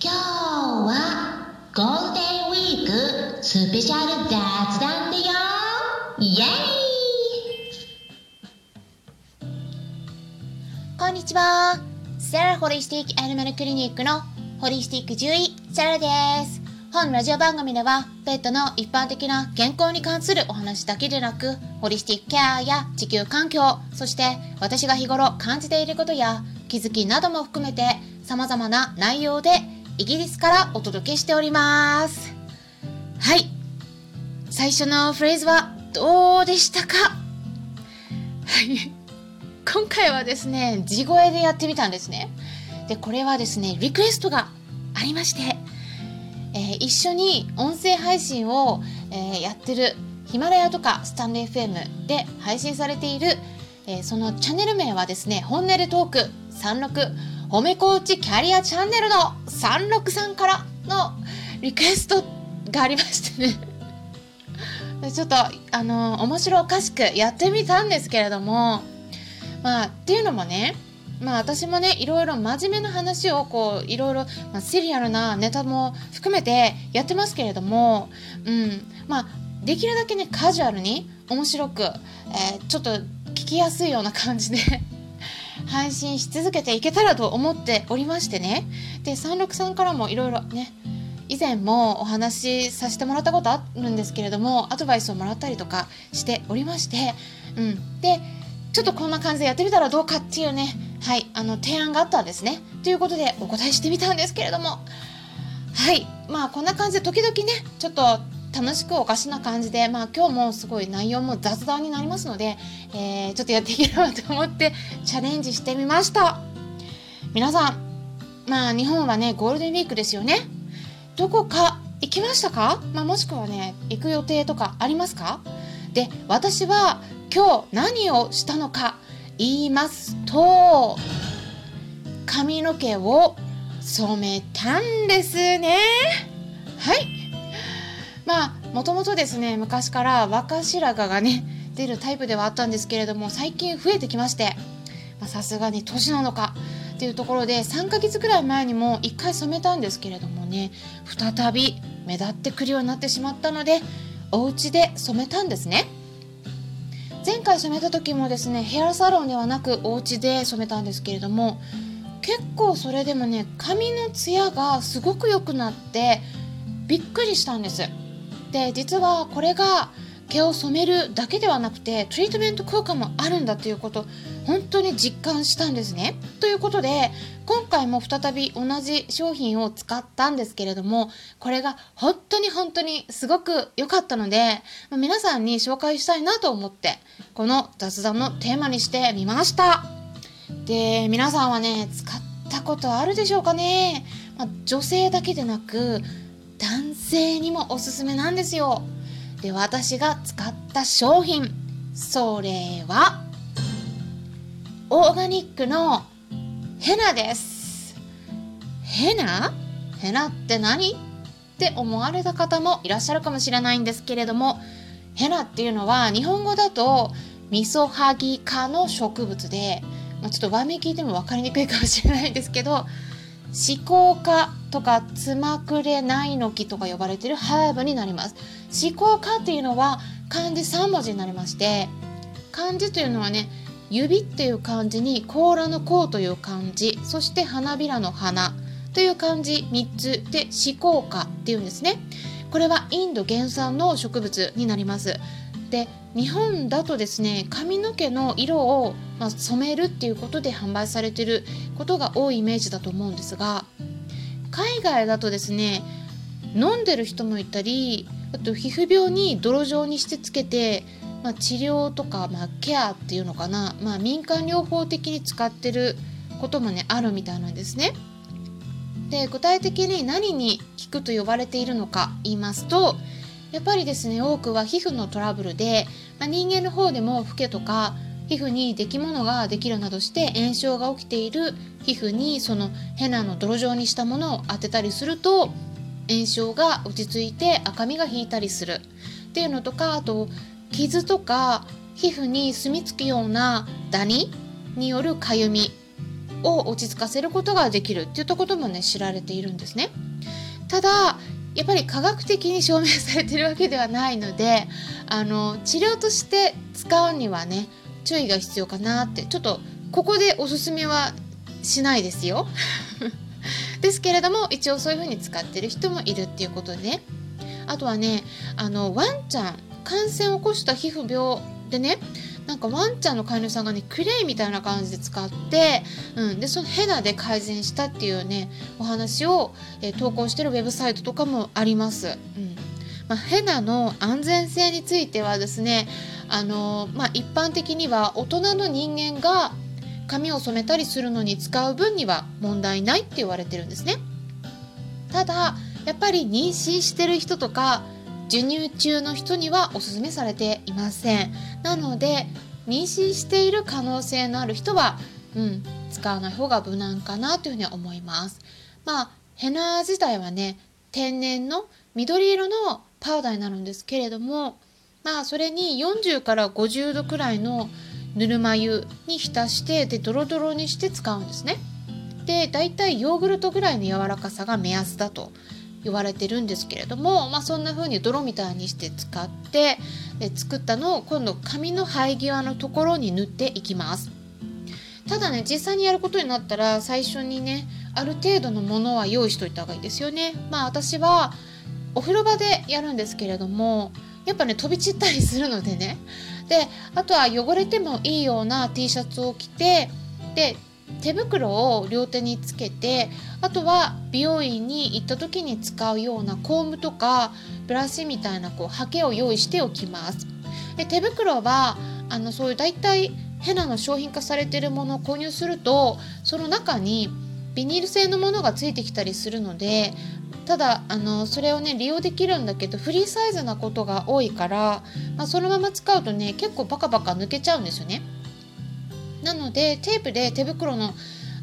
今日はゴールデンウィークスペシャル雑談だよイエこんにちは。セラホリスティックアニマルクリニックのホリスティック獣医、セラです。本ラジオ番組では、ペットの一般的な健康に関するお話だけでなく、ホリスティックケアや地球環境、そして私が日頃感じていることや気づきなども含めて様々な内容でイギリスからお届けしております。はい。最初のフレーズはどうでしたか？はい。今回はですね地声でやってみたんですねでこれはですねリクエストがありまして、えー一緒に音声配信を、えーやってるヒマラヤとかスタンレー FM で配信されている、えーそのチャンネル名はですね本音でトーク36褒めコーチキャリアチャンネルの36さんからのリクエストがありましてね。ちょっとあの面白おかしくやってみたんですけれどもまあっていうのもねまあ私もねいろいろ真面目な話をこういろいろ、まあ、シリアルなネタも含めてやってますけれども、うん、まあできるだけねカジュアルに面白く、えーちょっと聞きやすいような感じで配信し続けていけたらと思っておりましてね。で36さんからもいろいろね以前もお話しさせてもらったことあるんですけれどもアドバイスをもらったりとかしておりまして、うん、でちょっとこんな感じでやってみたらどうかっていうねはいあの提案があったんですね。ということでお答えしてみたんですけれども。はい。まあこんな感じで時々ねちょっと楽しくおかしな感じでまあ今日もすごい内容も雑談になりますので、えーちょっとやっていければと思ってチャレンジしてみました。皆さんまあ日本はねゴールデンウィークですよね。どこか行きましたか、まあ、もしくはね行く予定とかありますか？で私は今日何をしたのか言いますと髪の毛を染めたんですね。はい。まあもともとですね昔から若白髪がね 出るタイプではあったんですけれども最近増えてきましてさすがに年なのかっていうところで3ヶ月くらい前にも1回染めたんですけれどもね再び目立ってくるようになってしまったのでお家で染めたんですね。前回染めた時もですねヘアサロンではなくお家で染めたんですけれども結構それでもね髪のツヤがすごく良くなってびっくりしたんです。で実はこれが毛を染めるだけではなくてトリートメント効果もあるんだということ本当に実感したんですね。ということで今回も再び同じ商品を使ったんですけれどもこれが本当に本当にすごく良かったので皆さんに紹介したいなと思ってこの雑談のテーマにしてみました。で皆さんはね使ったことあるでしょうかね、まあ女性だけでなく男性にもおすすめなんですよ。で私が使った商品。それはオーガニックのヘナです。ヘナ？ヘナって何？って思われた方もいらっしゃるかもしれないんですけれどもヘナっていうのは日本語だとミソハギ科の植物で、ま、ちょっと和名聞いても分かりにくいかもしれないんですけどシコウ科とかツマクレナイノキとか呼ばれているハーブになります。シコウ科っていうのは漢字3文字になりまして漢字というのはね指っていう漢字に甲羅の甲という漢字そして花びらの花という漢字3つでシコウ科っていうんですね。これはインド原産の植物になります。で日本だとですね髪の毛の色を、まあ、染めるっていうことで販売されてることが多いイメージだと思うんですが海外だとですね飲んでる人もいたりあと皮膚病に泥状にしてつけて、まあ、治療とか、まあ、ケアっていうのかな、まあ、民間療法的に使ってることもねあるみたいなんですね。で具体的に何に効くと呼ばれているのか言いますとやっぱりですね多くは皮膚のトラブルで、まあ、人間の方でもフケとか皮膚に出来物ができるなどして炎症が起きている皮膚にそのヘナの泥状にしたものを当てたりすると炎症が落ち着いて赤みが引いたりするっていうのとかあと傷とか皮膚に住み着くようなダニによるかゆみを落ち着かせることができるっていったこともね知られているんですね。ただやっぱり科学的に証明されてるわけではないのであの治療として使うにはね注意が必要かなってちょっとここでおすすめはしないですよ。ですけれども一応そういう風に使ってる人もいるっていうことでねあとはねあのワンちゃん感染を起こした皮膚病でねなんかワンちゃんの飼い主さんがねクレイみたいな感じで使って、うん、でそのヘナで改善したっていうねお話を、えー、投稿してるウェブサイトとかもあります。うんまあ、ヘナの安全性についてはですねあのまあ、一般的には大人の人間が髪を染めたりするのに使う分には問題ないって言われてるんですねただやっぱり妊娠してる人とか授乳中の人にはおすすめされていません。なので妊娠している可能性のある人は、うん、使わない方が無難かなというふうに思います。まあヘナ自体はね天然の緑色のパウダーになるんですけれどもまあそれに40から50度くらいのぬるま湯に浸してでドロドロにして使うんですね。でだいたいヨーグルトぐらいの柔らかさが目安だと。言われてるんですけれども、まあ、そんな風に泥みたいにして使ってで作ったのを今度髪の生え際のところに塗っていきます。ただね実際にやることになったら最初にねある程度のものは用意しといた方がいいですよね。まあ私はお風呂場でやるんですけれどもやっぱね飛び散ったりするのでねであとは汚れてもいいような T シャツを着てで手袋を両手につけてあとは美容院に行った時に使うようなコームとかブラシみたいなこうハケを用意しておきますで手袋はあのそういう大体ヘナの商品化されてるものを購入するとその中にビニール製のものがついてきたりするのでただあのそれをね利用できるんだけどフリーサイズなことが多いから、まあ、そのまま使うとね結構バカバカ抜けちゃうんですよね。なのでテープで手袋の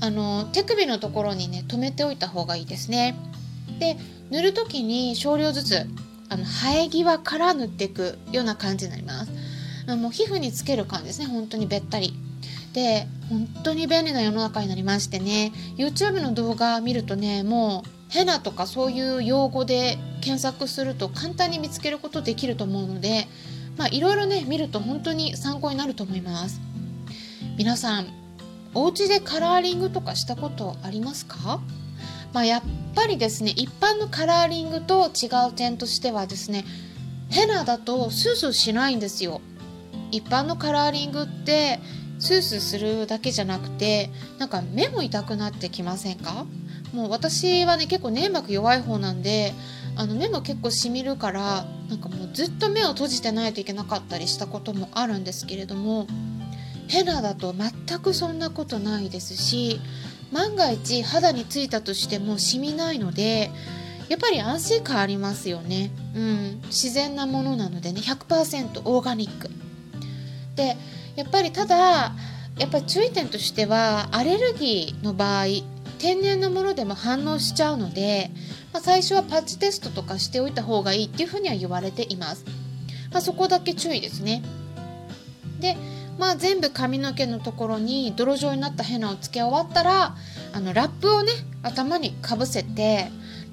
あの手首のところにね留めておいた方がいいですね。で塗る時に少量ずつあの生え際から塗っていくような感じになります。もう皮膚につける感じですね本当にべったり。で本当に便利な世の中になりましてね YouTube の動画見るとねもうヘナとかそういう用語で検索すると簡単に見つけることできると思うのでまあいろいろね見ると本当に参考になると思います皆さんお家でカラーリングとかしたことありますか？まあ、やっぱりですね一般のカラーリングと違う点としてはですねヘナだとスースーしないんですよ。一般のカラーリングってスースーするだけじゃなくてなんか目も痛くなってきませんか？もう私はね結構粘膜弱い方なんであの目も結構しみるからなんかもうずっと目を閉じてないといけなかったりしたこともあるんですけれどもヘナだと全くそんなことないですし万が一肌についたとしてもしみないのでやっぱり安心感ありますよね。うん、自然なものなのでね100%オーガニック。でやっぱりただやっぱり注意点としてはアレルギーの場合天然のものでも反応しちゃうので、まあ、最初はパッチテストとかしておいた方がいいっていうふうには言われています。まあ、そこだけ注意ですね。で、まあ、全部髪の毛のところに泥状になったヘナをつけ終わったらあのラップをね頭にかぶせて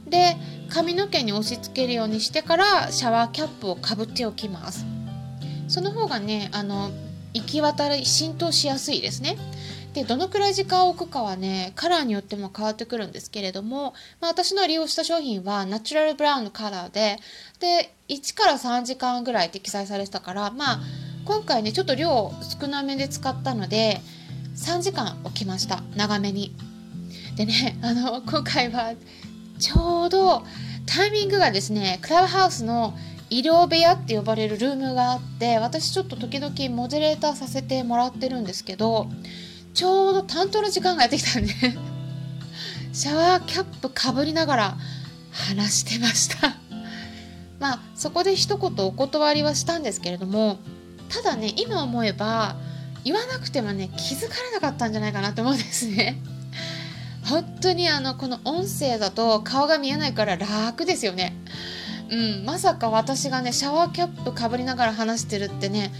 で髪の毛に押し付けるようにしてからシャワーキャップをかぶっておきます。その方がねあの行き渡り浸透しやすいですね。でどのくらい時間を置くかはねカラーによっても変わってくるんですけれども、まあ、私の利用した商品はナチュラルブラウンのカラーでで1から3時間ぐらいって記載されてたからまあ今回ねちょっと量少なめで使ったので3時間置きました。長めに。でねあの今回はちょうどタイミングがですねクラブハウスの医療部屋って呼ばれるルームがあって私ちょっと時々モデレーターさせてもらってるんですけどちょうど担当の時間がやってきたんで シャワーキャップかぶりながら話してました。まあそこで一言お断りはしたんですけれどもただね今思えば言わなくてもね気づかれなかったんじゃないかなと思うんですね。本当にあのこの音声だと顔が見えないから楽ですよね。うんまさか私がねシャワーキャップかぶりながら話してるってね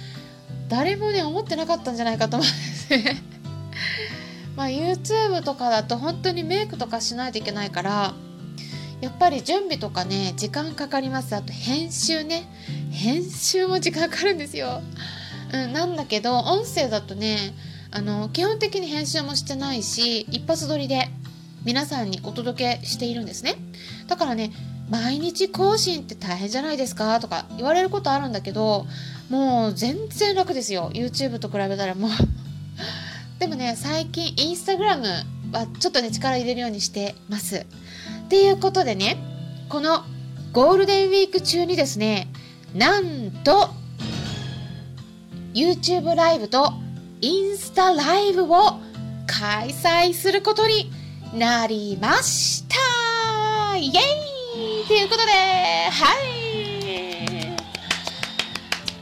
誰もね思ってなかったんじゃないかと思うんですね。まあ、YouTube とかだと本当にメイクとかしないといけないからやっぱり準備とかね時間かかります。あと編集ね。編集も時間かかるんですよ、うん、なんだけど音声だとねあの基本的に編集もしてないし一発撮りで皆さんにお届けしているんですね。だからね毎日更新って大変じゃないですか？とか言われることあるんだけどもう全然楽ですよ。YouTube と比べたらもう。でもね最近インスタグラムはちょっとね力入れるようにしてます。っていうことでねこのゴールデンウィーク中にですねなんと YouTube ライブとインスタライブを開催することになりました。イエーイ！ということではい。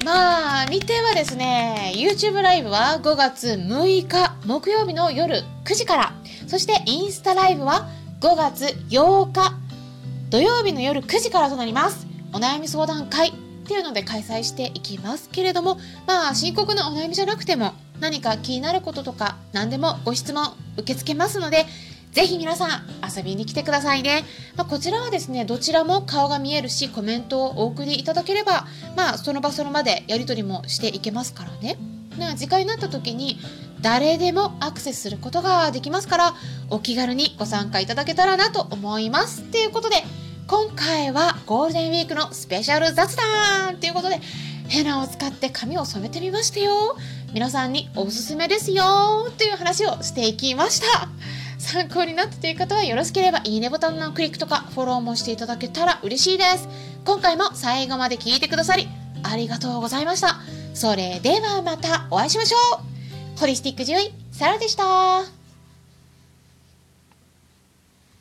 まあ日程はですね YouTube ライブは5月6日木曜日の夜9時から。そしてインスタライブは5月8日土曜日の夜9時からとなります。お悩み相談会っていうので開催していきますけれどもまあ深刻なお悩みじゃなくても何か気になることとか何でもご質問受け付けますのでぜひ皆さん遊びに来てくださいね。まあ、こちらはですね、どちらも顔が見えるし、コメントをお送りいただければ、まあ、その場その場でやり取りもしていけますからね。な時間になった時に誰でもアクセスすることができますからお気軽にご参加いただけたらなと思います。ということで今回はゴールデンウィークのスペシャル雑談ということでヘナを使って髪を染めてみましたよ。皆さんにおすすめですよという話をしていきました。参考になったという方はよろしければいいねボタンのクリックとかフォローもしていただけたら嬉しいです。今回も最後まで聞いてくださりありがとうございました。それではまたお会いしましょう。ホリスティック獣医、サラでした。